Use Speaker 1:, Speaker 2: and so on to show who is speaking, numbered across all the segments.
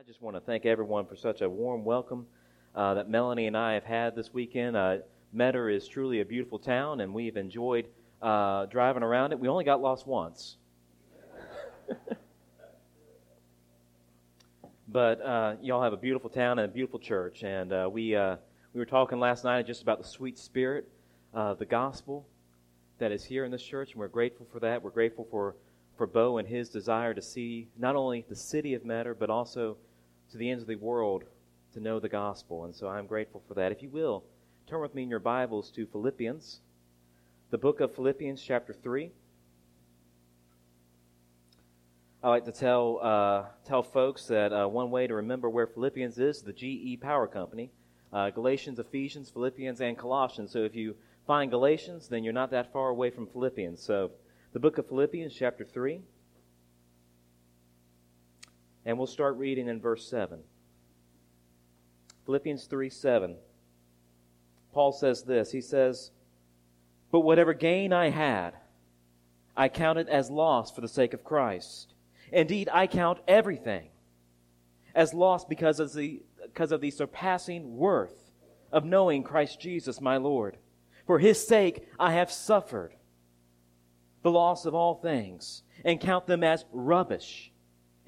Speaker 1: I just want to thank everyone for such a warm welcome uh, that Melanie and I have had this weekend. Uh, Metter is truly a beautiful town, and we've enjoyed uh, driving around it. We only got lost once. but uh, y'all have a beautiful town and a beautiful church, and uh, we uh, we were talking last night just about the sweet spirit of the gospel that is here in this church, and we're grateful for that. We're grateful for for Bo and his desire to see not only the city of Metter, but also to the ends of the world to know the gospel. And so I'm grateful for that. If you will, turn with me in your Bibles to Philippians, the book of Philippians, chapter 3. I like to tell, uh, tell folks that uh, one way to remember where Philippians is the GE Power Company. Uh, Galatians, Ephesians, Philippians, and Colossians. So if you find Galatians, then you're not that far away from Philippians. So the book of Philippians, chapter 3. And we'll start reading in verse 7. Philippians 3 7. Paul says this He says, But whatever gain I had, I counted as loss for the sake of Christ. Indeed, I count everything as loss because of the, because of the surpassing worth of knowing Christ Jesus my Lord. For his sake I have suffered the loss of all things and count them as rubbish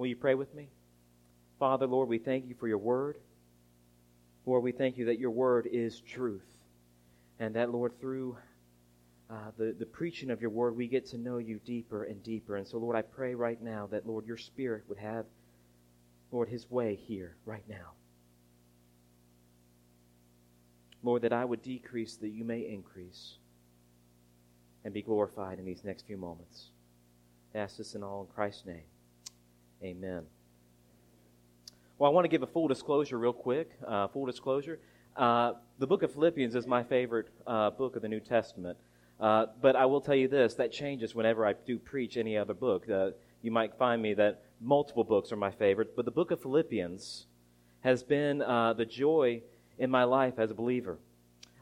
Speaker 1: Will you pray with me? Father, Lord, we thank you for your word. Lord, we thank you that your word is truth. And that, Lord, through uh, the, the preaching of your word, we get to know you deeper and deeper. And so, Lord, I pray right now that, Lord, your spirit would have, Lord, his way here right now. Lord, that I would decrease, that you may increase and be glorified in these next few moments. I ask this in all in Christ's name. Amen. Well, I want to give a full disclosure real quick. Uh, full disclosure. Uh, the book of Philippians is my favorite uh, book of the New Testament. Uh, but I will tell you this that changes whenever I do preach any other book. Uh, you might find me that multiple books are my favorite, but the book of Philippians has been uh, the joy in my life as a believer.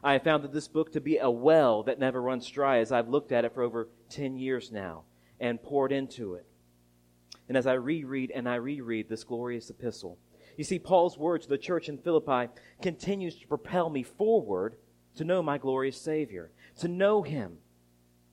Speaker 1: I have found that this book to be a well that never runs dry as I've looked at it for over 10 years now and poured into it and as I reread and I reread this glorious epistle. You see, Paul's words to the church in Philippi continues to propel me forward to know my glorious Savior, to know Him,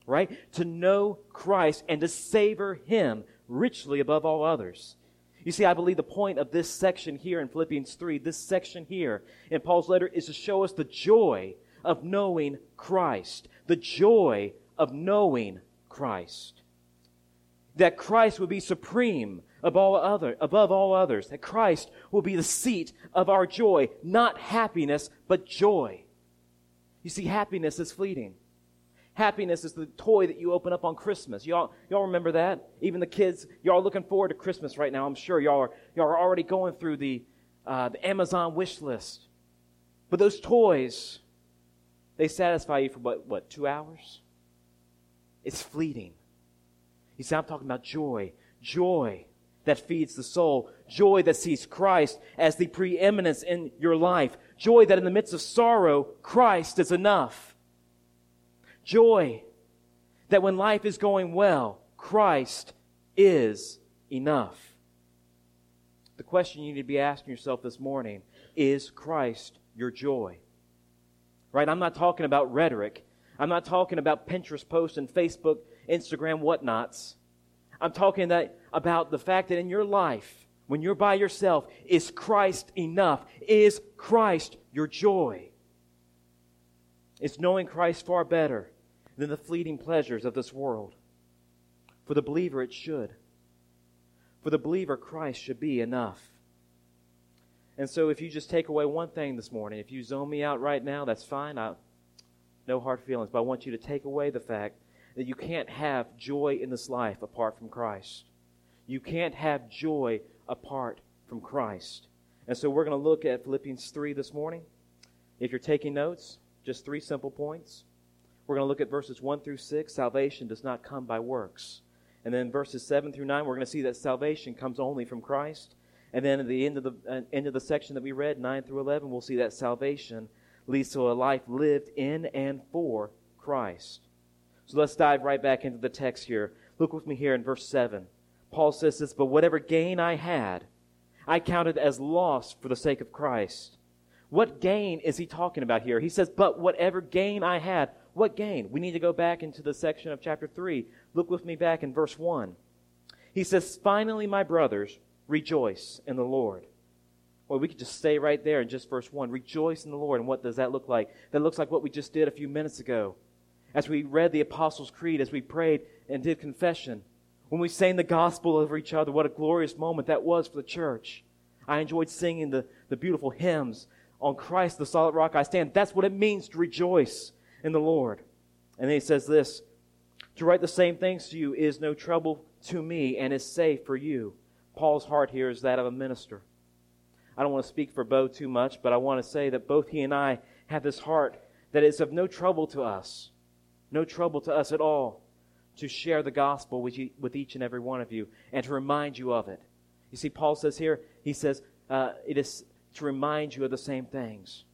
Speaker 1: right? To know Christ and to savor Him richly above all others. You see, I believe the point of this section here in Philippians 3, this section here in Paul's letter, is to show us the joy of knowing Christ. The joy of knowing Christ that Christ would be supreme above all, other, above all others, that Christ will be the seat of our joy, not happiness, but joy. You see, happiness is fleeting. Happiness is the toy that you open up on Christmas. Y'all, y'all remember that? Even the kids, y'all looking forward to Christmas right now. I'm sure y'all are, y'all are already going through the, uh, the Amazon wish list. But those toys, they satisfy you for what, what, two hours? It's fleeting. See, I'm talking about joy. Joy that feeds the soul. Joy that sees Christ as the preeminence in your life. Joy that in the midst of sorrow, Christ is enough. Joy that when life is going well, Christ is enough. The question you need to be asking yourself this morning is Christ your joy? Right? I'm not talking about rhetoric. I'm not talking about Pinterest posts and Facebook Instagram whatnots. I'm talking that, about the fact that in your life, when you're by yourself, is Christ enough? Is Christ your joy? It's knowing Christ far better than the fleeting pleasures of this world. For the believer, it should. For the believer, Christ should be enough. And so, if you just take away one thing this morning, if you zone me out right now, that's fine. I, no hard feelings. But I want you to take away the fact that you can't have joy in this life apart from Christ. You can't have joy apart from Christ. And so we're going to look at Philippians 3 this morning. If you're taking notes, just three simple points. We're going to look at verses 1 through 6. Salvation does not come by works. And then verses 7 through 9, we're going to see that salvation comes only from Christ. And then at the end of the uh, end of the section that we read, 9 through 11, we'll see that salvation leads to a life lived in and for Christ. So let's dive right back into the text here. Look with me here in verse 7. Paul says this, But whatever gain I had, I counted as loss for the sake of Christ. What gain is he talking about here? He says, But whatever gain I had, what gain? We need to go back into the section of chapter 3. Look with me back in verse 1. He says, Finally, my brothers, rejoice in the Lord. Well, we could just stay right there in just verse 1. Rejoice in the Lord. And what does that look like? That looks like what we just did a few minutes ago. As we read the Apostles' Creed, as we prayed and did confession, when we sang the gospel over each other, what a glorious moment that was for the church. I enjoyed singing the, the beautiful hymns on Christ, the solid rock I stand. That's what it means to rejoice in the Lord. And then he says this To write the same things to you is no trouble to me and is safe for you. Paul's heart here is that of a minister. I don't want to speak for Bo too much, but I want to say that both he and I have this heart that is of no trouble to us, no trouble to us at all, to share the gospel with, you, with each and every one of you and to remind you of it. You see, Paul says here, he says, uh, it is to remind you of the same things.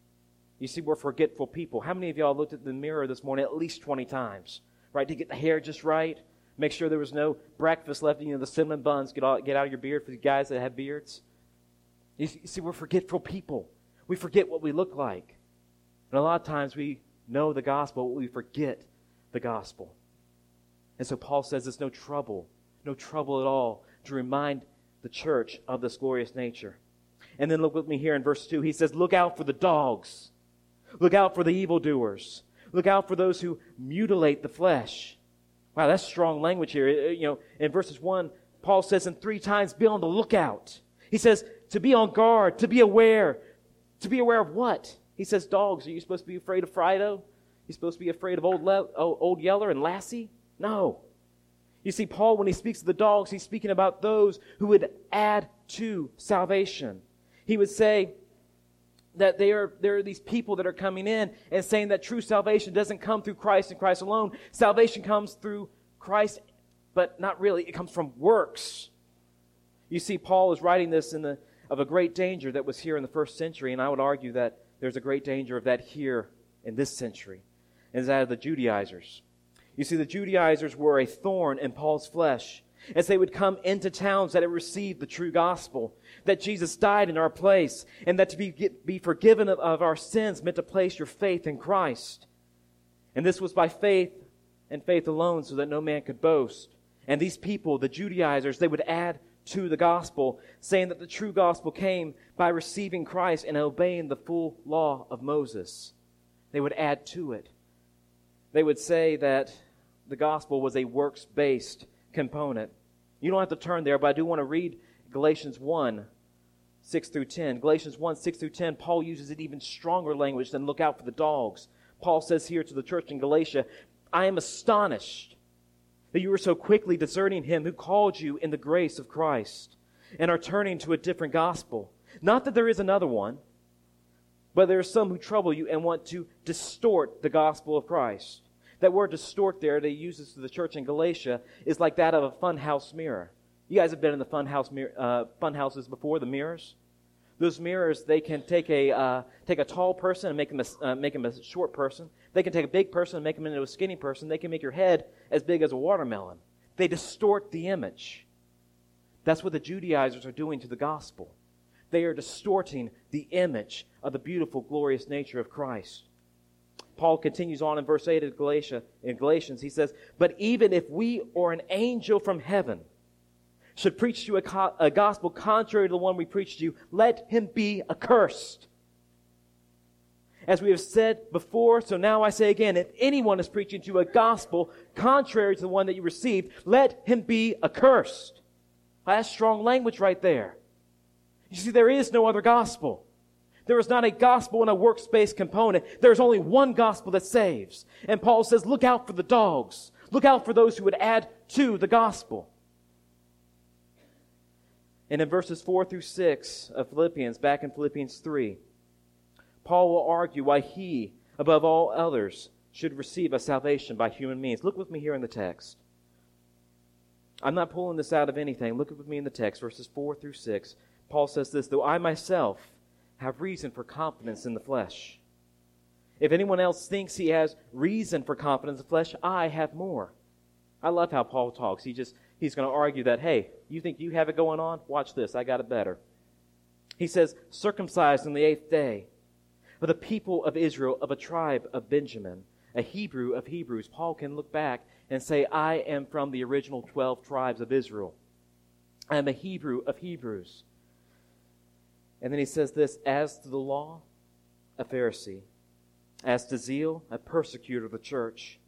Speaker 1: You see, we're forgetful people. How many of y'all looked at the mirror this morning at least 20 times, right? To get the hair just right, make sure there was no breakfast left, you know, the cinnamon buns get, all, get out of your beard for the guys that have beards. You see, we're forgetful people. We forget what we look like. And a lot of times we know the gospel, but we forget the gospel. And so Paul says it's no trouble, no trouble at all to remind the church of this glorious nature. And then look with me here in verse 2. He says, Look out for the dogs. Look out for the evildoers. Look out for those who mutilate the flesh. Wow, that's strong language here. Uh, you know, in verses 1, Paul says, and three times, be on the lookout. He says, to be on guard, to be aware. To be aware of what? He says, dogs. Are you supposed to be afraid of Fido? You supposed to be afraid of old, Le- old Yeller and Lassie? No. You see, Paul, when he speaks of the dogs, he's speaking about those who would add to salvation. He would say that they are, there are these people that are coming in and saying that true salvation doesn't come through Christ and Christ alone. Salvation comes through Christ, but not really. It comes from works. You see, Paul is writing this in the, of a great danger that was here in the first century, and I would argue that there's a great danger of that here in this century, is that of the Judaizers. You see, the Judaizers were a thorn in Paul's flesh as they would come into towns that had received the true gospel, that Jesus died in our place, and that to be, be forgiven of, of our sins meant to place your faith in Christ. And this was by faith and faith alone, so that no man could boast. And these people, the Judaizers, they would add to the gospel, saying that the true gospel came by receiving Christ and obeying the full law of Moses. They would add to it. They would say that the gospel was a works based component. You don't have to turn there, but I do want to read Galatians 1 6 through 10. Galatians 1 6 through 10, Paul uses an even stronger language than look out for the dogs. Paul says here to the church in Galatia, I am astonished that you are so quickly deserting him who called you in the grace of Christ and are turning to a different gospel. Not that there is another one, but there are some who trouble you and want to distort the gospel of Christ. That word distort there, they use this to the church in Galatia, is like that of a funhouse mirror. You guys have been in the funhouse mir- uh, before, the mirrors. Those mirrors, they can take a uh, take a tall person and make them a, uh, make them a short person. They can take a big person and make them into a skinny person. They can make your head as big as a watermelon. They distort the image. That's what the Judaizers are doing to the gospel. They are distorting the image of the beautiful, glorious nature of Christ. Paul continues on in verse 8 of Galatia, in Galatians. He says, But even if we or an angel from heaven should preach to you a, co- a gospel contrary to the one we preach to you, let him be accursed. As we have said before, so now I say again, if anyone is preaching to you a gospel contrary to the one that you received, let him be accursed. That's strong language right there. You see, there is no other gospel. There is not a gospel and a works-based component. There's only one gospel that saves. And Paul says, look out for the dogs. Look out for those who would add to the gospel. And in verses 4 through 6 of Philippians, back in Philippians 3, Paul will argue why he, above all others, should receive a salvation by human means. Look with me here in the text. I'm not pulling this out of anything. Look with me in the text, verses 4 through 6. Paul says this Though I myself have reason for confidence in the flesh. If anyone else thinks he has reason for confidence in the flesh, I have more. I love how Paul talks. He just he's going to argue that, hey, you think you have it going on? Watch this. I got it better. He says, circumcised on the eighth day, for the people of Israel, of a tribe of Benjamin, a Hebrew of Hebrews. Paul can look back and say, I am from the original 12 tribes of Israel. I am a Hebrew of Hebrews. And then he says this As to the law, a Pharisee. As to zeal, a persecutor of the church.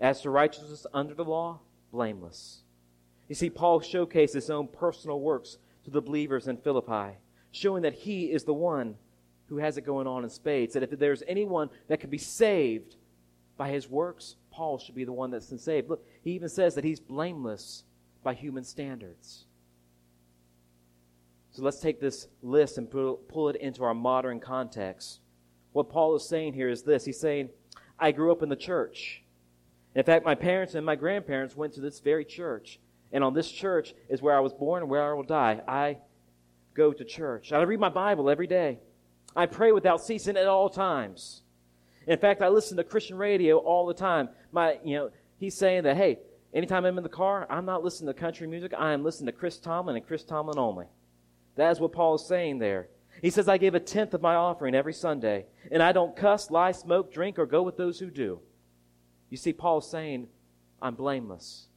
Speaker 1: As to righteousness under the law, blameless. You see, Paul showcased his own personal works to the believers in Philippi, showing that he is the one who has it going on in spades. That if there's anyone that can be saved by his works, Paul should be the one that's been saved. Look, he even says that he's blameless by human standards. So let's take this list and pull it into our modern context. What Paul is saying here is this He's saying, I grew up in the church. In fact, my parents and my grandparents went to this very church. And on this church is where I was born and where I will die. I go to church. I read my Bible every day. I pray without ceasing at all times. In fact, I listen to Christian radio all the time. My, you know, he's saying that, hey, anytime I'm in the car, I'm not listening to country music. I am listening to Chris Tomlin and Chris Tomlin only. That is what Paul is saying there. He says, I give a tenth of my offering every Sunday, and I don't cuss, lie, smoke, drink, or go with those who do. You see, Paul is saying, I'm blameless.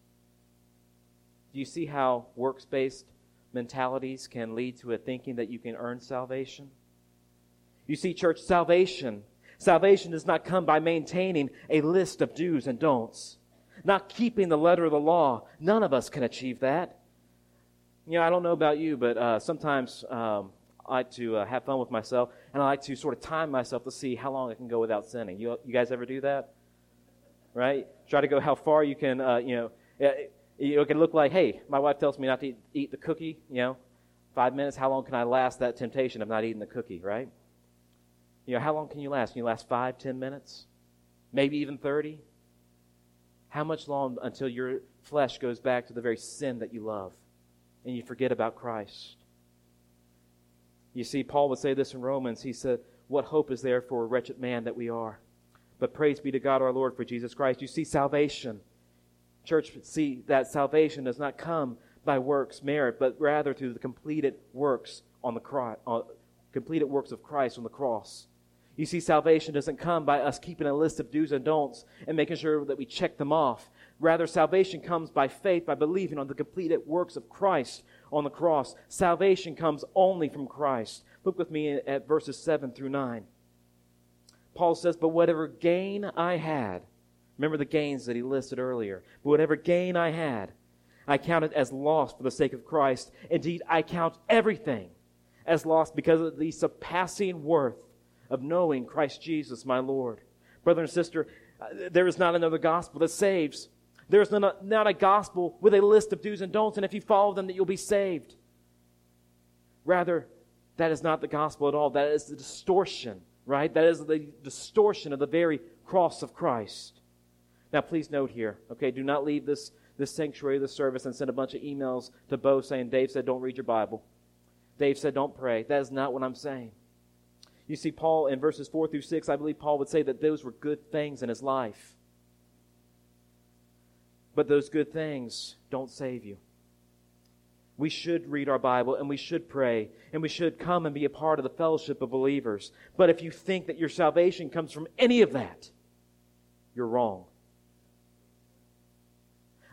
Speaker 1: Do you see how works based mentalities can lead to a thinking that you can earn salvation? You see, church, salvation Salvation does not come by maintaining a list of do's and don'ts, not keeping the letter of the law. None of us can achieve that. You know, I don't know about you, but uh, sometimes um, I like to uh, have fun with myself, and I like to sort of time myself to see how long I can go without sinning. You, you guys ever do that? Right? Try to go how far you can, uh, you know. It, it can look like, hey, my wife tells me not to eat, eat the cookie, you know, five minutes. How long can I last that temptation of not eating the cookie, right? You know, how long can you last? Can you last five, ten minutes? Maybe even 30? How much long until your flesh goes back to the very sin that you love and you forget about Christ? You see, Paul would say this in Romans. He said, What hope is there for a wretched man that we are? But praise be to God our Lord for Jesus Christ. You see, salvation. Church, see that salvation does not come by works, merit, but rather through the completed works on the cross, uh, completed works of Christ on the cross. You see, salvation doesn't come by us keeping a list of do's and don'ts and making sure that we check them off. Rather, salvation comes by faith, by believing on the completed works of Christ on the cross. Salvation comes only from Christ. Look with me at verses 7 through 9. Paul says, But whatever gain I had, remember the gains that he listed earlier, but whatever gain I had, I counted as lost for the sake of Christ. Indeed, I count everything as lost because of the surpassing worth of knowing Christ Jesus, my Lord. Brother and sister, uh, there is not another gospel that saves. There is not a, not a gospel with a list of do's and don'ts, and if you follow them, that you'll be saved. Rather, that is not the gospel at all. That is the distortion, right? That is the distortion of the very cross of Christ. Now, please note here, okay, do not leave this, this sanctuary, this service, and send a bunch of emails to Bo saying, Dave said, don't read your Bible. Dave said, don't pray. That is not what I'm saying. You see, Paul in verses 4 through 6, I believe Paul would say that those were good things in his life. But those good things don't save you. We should read our Bible and we should pray and we should come and be a part of the fellowship of believers. But if you think that your salvation comes from any of that, you're wrong.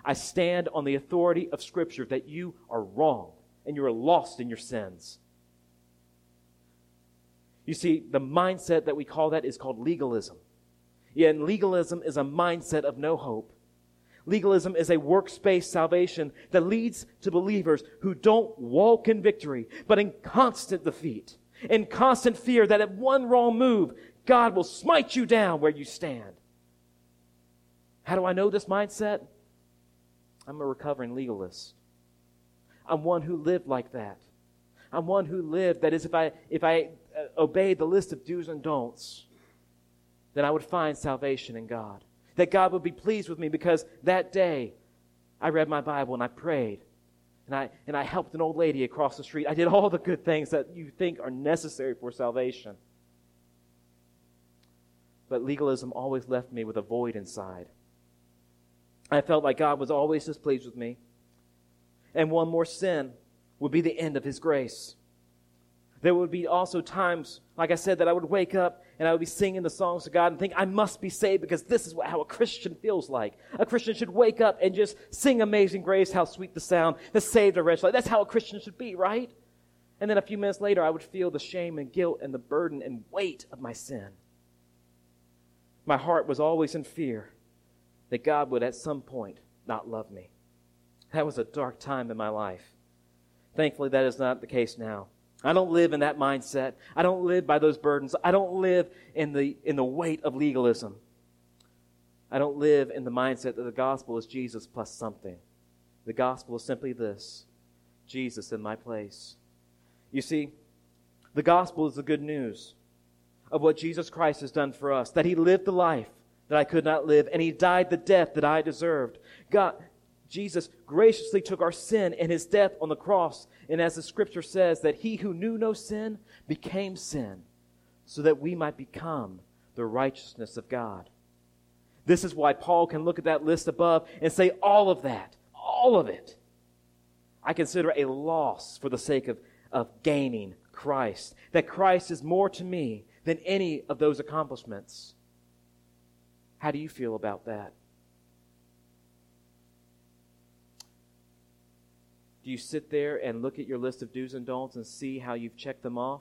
Speaker 1: I stand on the authority of Scripture that you are wrong and you are lost in your sins. You see, the mindset that we call that is called legalism. Yeah, and legalism is a mindset of no hope. Legalism is a works-based salvation that leads to believers who don't walk in victory, but in constant defeat, in constant fear that at one wrong move, God will smite you down where you stand. How do I know this mindset? I'm a recovering legalist. I'm one who lived like that. I'm one who lived. That is, if I, if I uh, obeyed the list of do's and don'ts, then I would find salvation in God. That God would be pleased with me because that day I read my Bible and I prayed. And I, and I helped an old lady across the street. I did all the good things that you think are necessary for salvation. But legalism always left me with a void inside. I felt like God was always displeased with me. And one more sin would be the end of His grace. There would be also times, like I said, that I would wake up and I would be singing the songs to God and think, I must be saved because this is what, how a Christian feels like. A Christian should wake up and just sing Amazing Grace, how sweet the sound that saved a wretch like That's how a Christian should be, right? And then a few minutes later, I would feel the shame and guilt and the burden and weight of my sin. My heart was always in fear that God would at some point not love me. That was a dark time in my life. Thankfully, that is not the case now. I don't live in that mindset. I don't live by those burdens. I don't live in the, in the weight of legalism. I don't live in the mindset that the gospel is Jesus plus something. The gospel is simply this Jesus in my place. You see, the gospel is the good news of what Jesus Christ has done for us that he lived the life that I could not live, and he died the death that I deserved. God, Jesus graciously took our sin and his death on the cross. And as the scripture says, that he who knew no sin became sin, so that we might become the righteousness of God. This is why Paul can look at that list above and say, all of that, all of it, I consider a loss for the sake of, of gaining Christ. That Christ is more to me than any of those accomplishments. How do you feel about that? Do you sit there and look at your list of do's and don'ts and see how you've checked them off?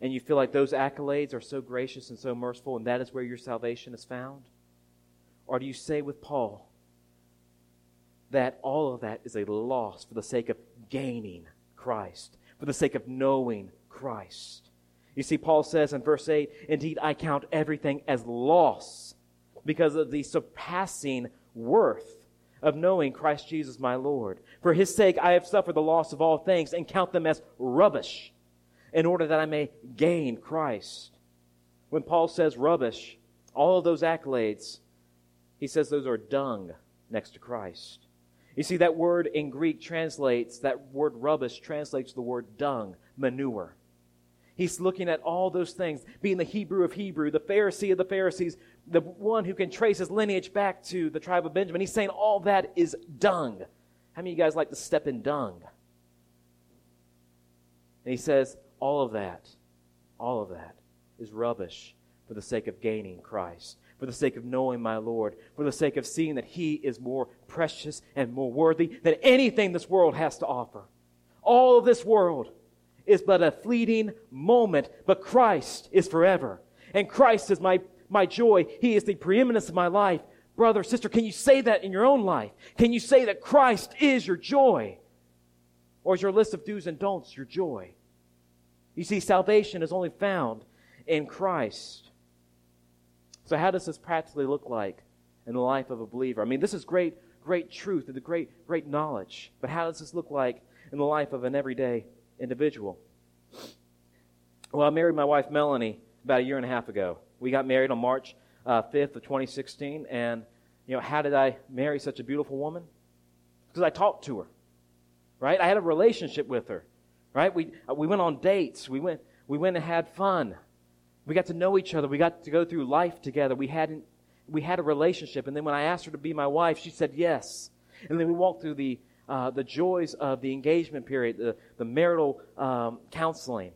Speaker 1: And you feel like those accolades are so gracious and so merciful, and that is where your salvation is found? Or do you say with Paul that all of that is a loss for the sake of gaining Christ, for the sake of knowing Christ? You see, Paul says in verse 8, Indeed, I count everything as loss because of the surpassing worth of knowing Christ Jesus my Lord. For his sake I have suffered the loss of all things and count them as rubbish in order that I may gain Christ. When Paul says rubbish, all of those accolades, he says those are dung next to Christ. You see, that word in Greek translates, that word rubbish translates the word dung, manure. He's looking at all those things, being the Hebrew of Hebrew, the Pharisee of the Pharisees, the one who can trace his lineage back to the tribe of Benjamin. He's saying all that is dung. How many of you guys like to step in dung? And he says, all of that, all of that is rubbish for the sake of gaining Christ, for the sake of knowing my Lord, for the sake of seeing that He is more precious and more worthy than anything this world has to offer. All of this world is but a fleeting moment, but Christ is forever. And Christ is my, my joy. He is the preeminence of my life. Brother, sister, can you say that in your own life? Can you say that Christ is your joy? Or is your list of do's and don'ts your joy? You see, salvation is only found in Christ. So, how does this practically look like in the life of a believer? I mean, this is great, great truth and the great, great knowledge. But how does this look like in the life of an everyday individual. Well, I married my wife Melanie about a year and a half ago. We got married on March uh, 5th of 2016, and you know, how did I marry such a beautiful woman? Because I talked to her, right? I had a relationship with her, right? We uh, we went on dates. We went we went and had fun. We got to know each other. We got to go through life together. We had we had a relationship, and then when I asked her to be my wife, she said yes. And then we walked through the uh, the joys of the engagement period, the, the marital um, counseling.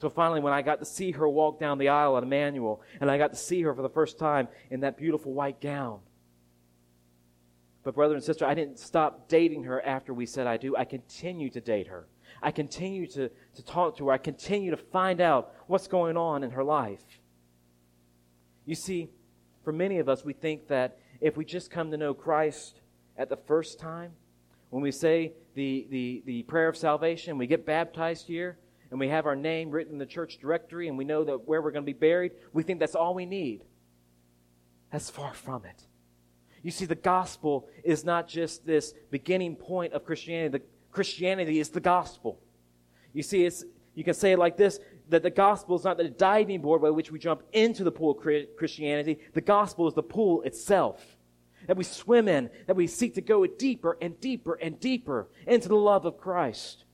Speaker 1: So finally, when I got to see her walk down the aisle at Emmanuel, and I got to see her for the first time in that beautiful white gown. But, brother and sister, I didn't stop dating her after we said I do. I continue to date her. I continue to, to talk to her. I continue to find out what's going on in her life. You see, for many of us, we think that if we just come to know Christ at the first time, when we say the, the, the prayer of salvation, we get baptized here, and we have our name written in the church directory, and we know that where we're going to be buried, we think that's all we need. That's far from it. You see, the gospel is not just this beginning point of Christianity. The Christianity is the gospel. You see, it's, you can say it like this that the gospel is not the diving board by which we jump into the pool of Christianity. The gospel is the pool itself that we swim in, that we seek to go deeper and deeper and deeper into the love of Christ.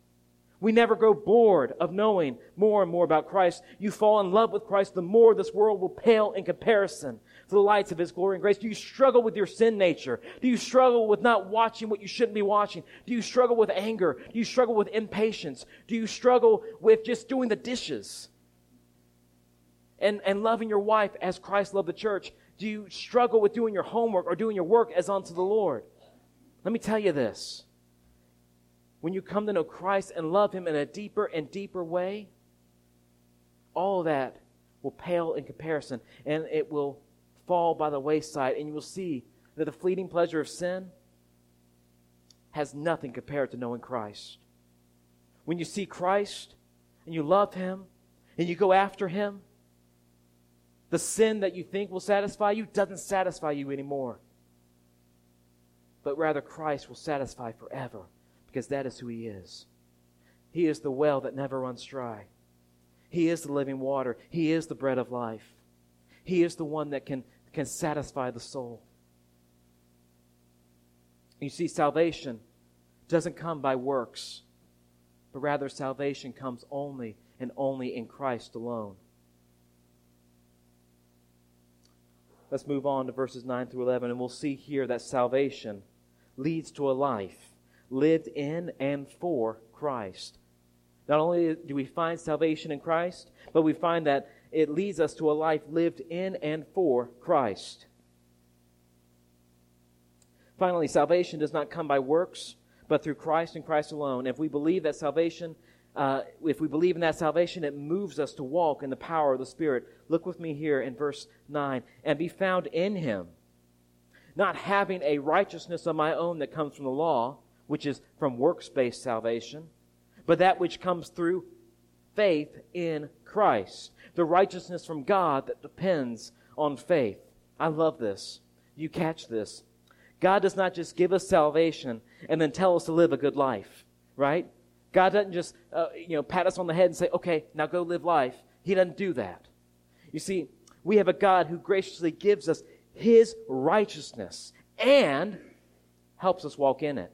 Speaker 1: We never grow bored of knowing more and more about Christ. You fall in love with Christ, the more this world will pale in comparison to the lights of His glory and grace. Do you struggle with your sin nature? Do you struggle with not watching what you shouldn't be watching? Do you struggle with anger? Do you struggle with impatience? Do you struggle with just doing the dishes? And, and loving your wife as Christ loved the church? Do you struggle with doing your homework or doing your work as unto the Lord? Let me tell you this when you come to know Christ and love Him in a deeper and deeper way, all that will pale in comparison and it will fall by the wayside, and you will see that the fleeting pleasure of sin has nothing compared to knowing Christ. When you see Christ and you love Him and you go after Him, the sin that you think will satisfy you doesn't satisfy you anymore. But rather, Christ will satisfy forever because that is who He is. He is the well that never runs dry. He is the living water. He is the bread of life. He is the one that can, can satisfy the soul. You see, salvation doesn't come by works, but rather salvation comes only and only in Christ alone. Let's move on to verses 9 through 11, and we'll see here that salvation leads to a life lived in and for Christ. Not only do we find salvation in Christ, but we find that it leads us to a life lived in and for Christ. Finally, salvation does not come by works, but through Christ and Christ alone. If we believe that salvation, uh, if we believe in that salvation, it moves us to walk in the power of the Spirit. Look with me here in verse 9. And be found in Him, not having a righteousness of my own that comes from the law which is from works based salvation, but that which comes through faith in Christ, the righteousness from God that depends on faith. I love this. You catch this. God does not just give us salvation and then tell us to live a good life, right? God doesn't just uh, you know pat us on the head and say, "Okay, now go live life." He doesn't do that. You see, we have a God who graciously gives us his righteousness and helps us walk in it.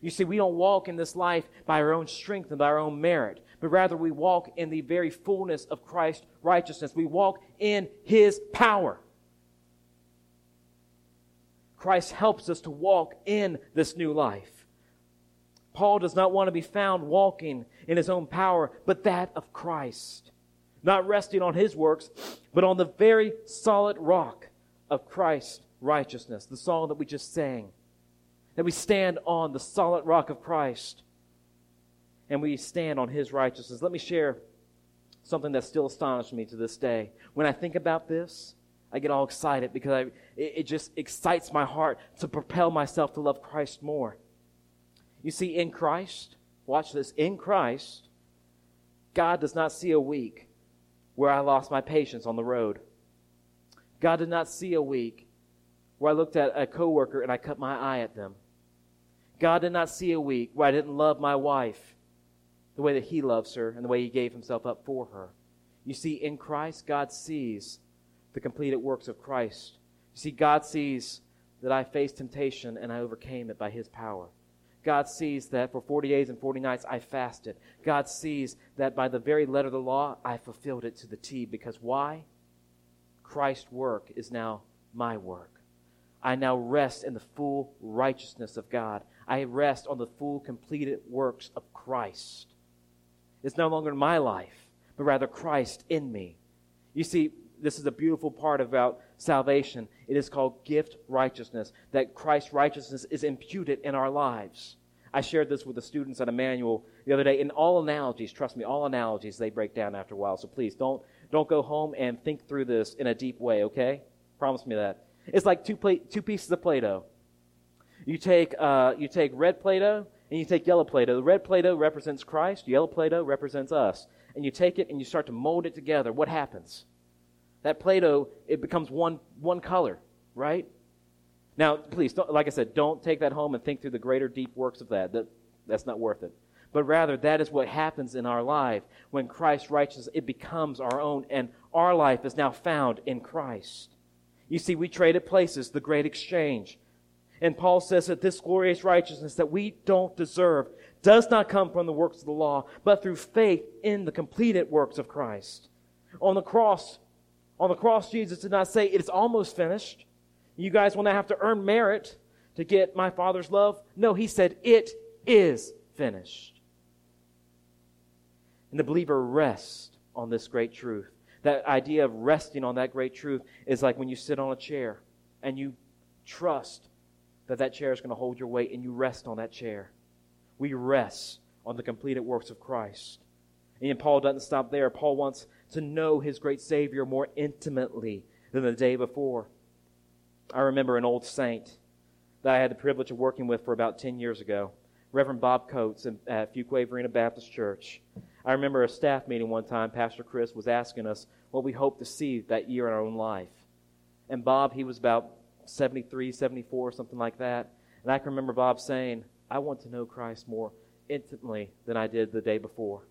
Speaker 1: You see, we don't walk in this life by our own strength and by our own merit, but rather we walk in the very fullness of Christ's righteousness. We walk in His power. Christ helps us to walk in this new life. Paul does not want to be found walking in his own power, but that of Christ. Not resting on his works, but on the very solid rock of Christ's righteousness. The song that we just sang that we stand on the solid rock of Christ and we stand on his righteousness. Let me share something that still astonishes me to this day. When I think about this, I get all excited because I, it, it just excites my heart to propel myself to love Christ more. You see, in Christ, watch this, in Christ, God does not see a week where I lost my patience on the road. God did not see a week where I looked at a coworker and I cut my eye at them. God did not see a week where I didn't love my wife the way that He loves her and the way He gave Himself up for her. You see, in Christ, God sees the completed works of Christ. You see, God sees that I faced temptation and I overcame it by His power. God sees that for 40 days and 40 nights I fasted. God sees that by the very letter of the law I fulfilled it to the T. Because why? Christ's work is now my work. I now rest in the full righteousness of God. I rest on the full completed works of Christ. It's no longer my life, but rather Christ in me. You see, this is a beautiful part about salvation. It is called gift righteousness, that Christ's righteousness is imputed in our lives. I shared this with the students at Emmanuel the other day. In all analogies, trust me, all analogies, they break down after a while. So please don't, don't go home and think through this in a deep way, okay? Promise me that. It's like two, two pieces of Play Doh. You take, uh, you take red Play Doh and you take yellow Play Doh. The red Play Doh represents Christ, yellow Play Doh represents us. And you take it and you start to mold it together. What happens? That Play Doh, it becomes one, one color, right? Now, please, like I said, don't take that home and think through the greater deep works of that. that. That's not worth it. but rather that is what happens in our life. When Christ righteousness, it becomes our own, and our life is now found in Christ. You see, we traded places, the great exchange. And Paul says that this glorious righteousness that we don't deserve does not come from the works of the law, but through faith in the completed works of Christ. On the cross, on the cross, Jesus did not say, It is almost finished. You guys will not have to earn merit to get my Father's love. No, he said, It is finished. And the believer rests on this great truth. That idea of resting on that great truth is like when you sit on a chair and you trust that that chair is going to hold your weight and you rest on that chair. We rest on the completed works of Christ. And Paul doesn't stop there. Paul wants to know his great Savior more intimately than the day before. I remember an old saint that I had the privilege of working with for about 10 years ago, Reverend Bob Coates at Fuquay-Varina Baptist Church. I remember a staff meeting one time, Pastor Chris was asking us what we hoped to see that year in our own life. And Bob, he was about 73, 74, something like that. And I can remember Bob saying, I want to know Christ more intimately than I did the day before,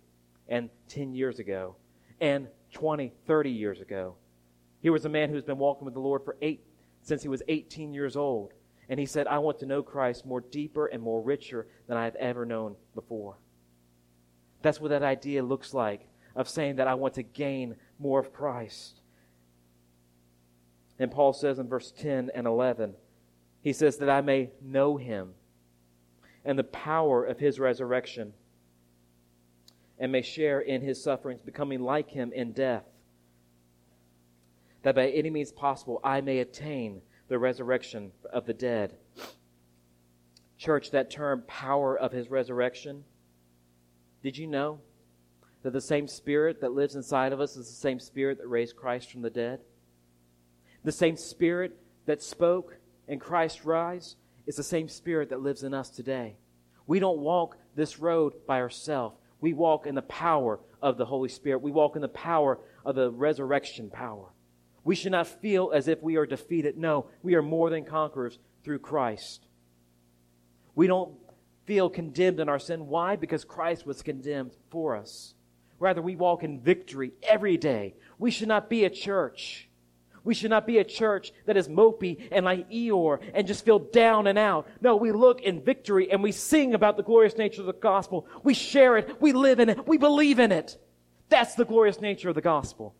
Speaker 1: and 10 years ago, and 20, 30 years ago. He was a man who's been walking with the Lord for eight, since he was 18 years old. And he said, I want to know Christ more deeper and more richer than I have ever known before. That's what that idea looks like of saying that I want to gain more of Christ. And Paul says in verse 10 and 11, he says that I may know him and the power of his resurrection, and may share in his sufferings, becoming like him in death, that by any means possible I may attain the resurrection of the dead. Church, that term, power of his resurrection, did you know that the same spirit that lives inside of us is the same spirit that raised Christ from the dead? The same spirit that spoke in Christ rise is the same Spirit that lives in us today. We don't walk this road by ourselves. We walk in the power of the Holy Spirit. We walk in the power of the resurrection power. We should not feel as if we are defeated. No, we are more than conquerors through Christ. We don't feel condemned in our sin. Why? Because Christ was condemned for us. Rather, we walk in victory every day. We should not be a church we should not be a church that is mopey and like Eeyore and just feel down and out. No, we look in victory and we sing about the glorious nature of the gospel. We share it. We live in it. We believe in it. That's the glorious nature of the gospel.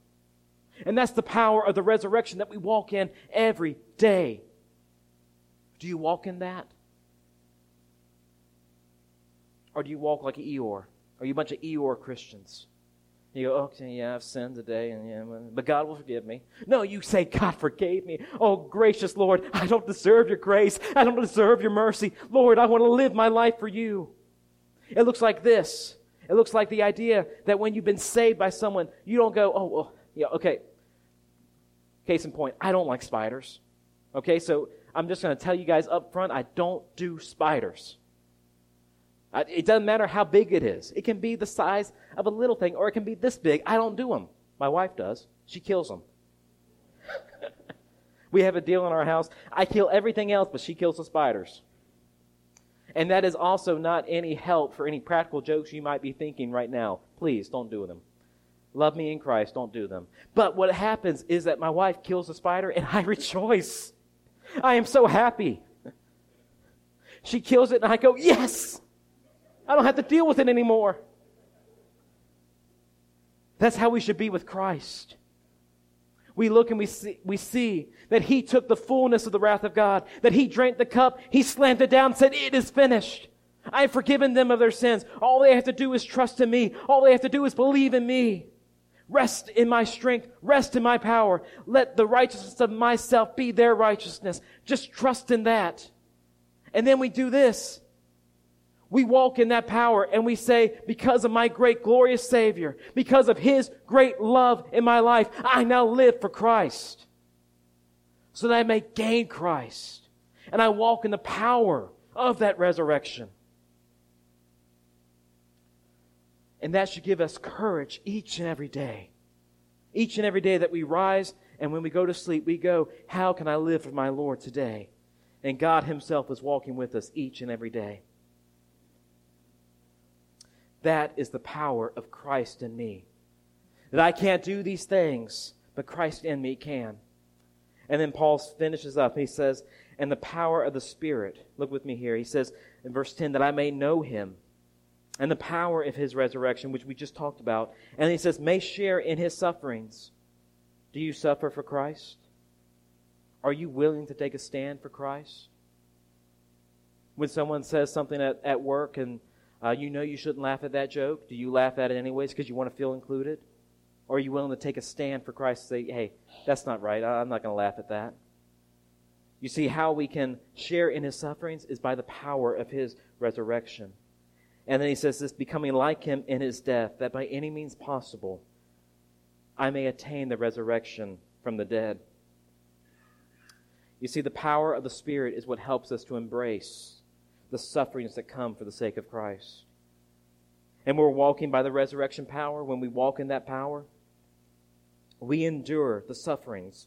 Speaker 1: And that's the power of the resurrection that we walk in every day. Do you walk in that? Or do you walk like Eeyore? Are you a bunch of Eeyore Christians? You go, okay, yeah, I've sinned today, and yeah, but God will forgive me. No, you say, God forgave me. Oh, gracious Lord, I don't deserve your grace. I don't deserve your mercy. Lord, I want to live my life for you. It looks like this. It looks like the idea that when you've been saved by someone, you don't go, oh, well, yeah, okay. Case in point, I don't like spiders. Okay, so I'm just going to tell you guys up front, I don't do spiders. Uh, it doesn't matter how big it is. It can be the size of a little thing, or it can be this big. I don't do them. My wife does. She kills them. we have a deal in our house. I kill everything else, but she kills the spiders. And that is also not any help for any practical jokes you might be thinking right now. Please don't do them. Love me in Christ, don't do them. But what happens is that my wife kills a spider and I rejoice. I am so happy. She kills it and I go, Yes! I don't have to deal with it anymore. That's how we should be with Christ. We look and we see, we see that He took the fullness of the wrath of God, that He drank the cup, He slammed it down, said, It is finished. I have forgiven them of their sins. All they have to do is trust in me. All they have to do is believe in me. Rest in my strength. Rest in my power. Let the righteousness of myself be their righteousness. Just trust in that. And then we do this. We walk in that power and we say, because of my great glorious Savior, because of His great love in my life, I now live for Christ. So that I may gain Christ. And I walk in the power of that resurrection. And that should give us courage each and every day. Each and every day that we rise and when we go to sleep, we go, How can I live for my Lord today? And God Himself is walking with us each and every day. That is the power of Christ in me. That I can't do these things, but Christ in me can. And then Paul finishes up. He says, and the power of the Spirit. Look with me here. He says in verse 10 that I may know him and the power of his resurrection, which we just talked about. And he says, may share in his sufferings. Do you suffer for Christ? Are you willing to take a stand for Christ? When someone says something at, at work and uh, you know you shouldn't laugh at that joke, do you laugh at it anyways because you want to feel included? Or are you willing to take a stand for Christ and say, hey, that's not right. I'm not going to laugh at that? You see, how we can share in his sufferings is by the power of his resurrection. And then he says this becoming like him in his death, that by any means possible I may attain the resurrection from the dead. You see, the power of the Spirit is what helps us to embrace the sufferings that come for the sake of Christ. And we're walking by the resurrection power. When we walk in that power, we endure the sufferings.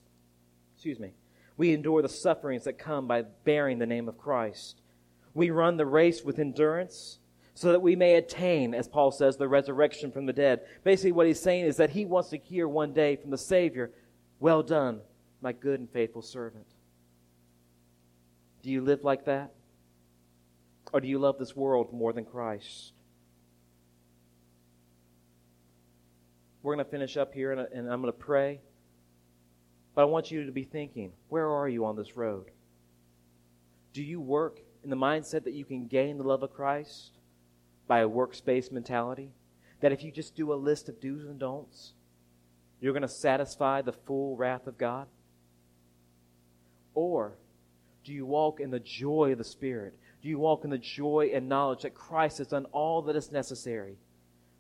Speaker 1: Excuse me. We endure the sufferings that come by bearing the name of Christ. We run the race with endurance so that we may attain, as Paul says, the resurrection from the dead. Basically, what he's saying is that he wants to hear one day from the Savior, Well done, my good and faithful servant. Do you live like that? Or do you love this world more than Christ? We're going to finish up here, and I'm going to pray. But I want you to be thinking where are you on this road? Do you work in the mindset that you can gain the love of Christ by a works-based mentality? That if you just do a list of do's and don'ts, you're going to satisfy the full wrath of God? Or do you walk in the joy of the Spirit? Do you walk in the joy and knowledge that Christ has done all that is necessary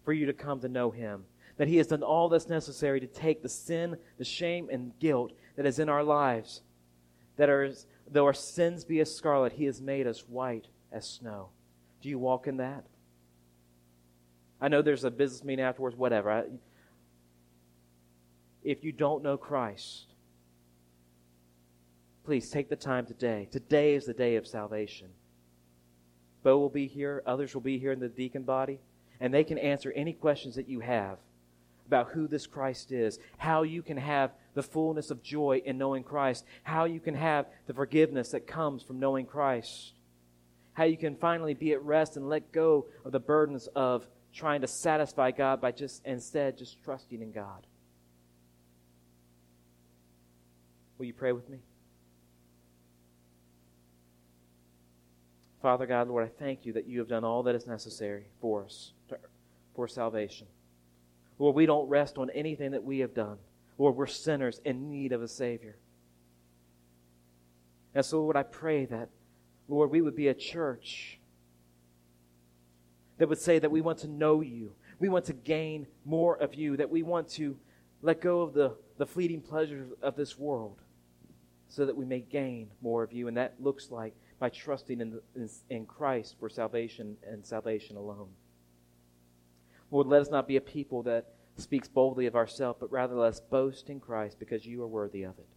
Speaker 1: for you to come to know Him? That He has done all that's necessary to take the sin, the shame, and guilt that is in our lives. That are, though our sins be as scarlet, He has made us white as snow. Do you walk in that? I know there's a business meeting afterwards, whatever. I, if you don't know Christ, please take the time today. Today is the day of salvation. Bo will be here, others will be here in the deacon body, and they can answer any questions that you have about who this Christ is, how you can have the fullness of joy in knowing Christ, how you can have the forgiveness that comes from knowing Christ, how you can finally be at rest and let go of the burdens of trying to satisfy God by just instead just trusting in God. Will you pray with me? Father God, Lord, I thank you that you have done all that is necessary for us, to, for salvation. Lord, we don't rest on anything that we have done. Lord, we're sinners in need of a Savior. And so, Lord, I pray that, Lord, we would be a church that would say that we want to know you. We want to gain more of you, that we want to let go of the, the fleeting pleasures of this world so that we may gain more of you. And that looks like by trusting in, in, in Christ for salvation and salvation alone. Lord, let us not be a people that speaks boldly of ourselves, but rather let us boast in Christ because you are worthy of it.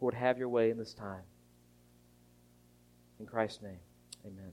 Speaker 1: Lord, have your way in this time. In Christ's name, amen.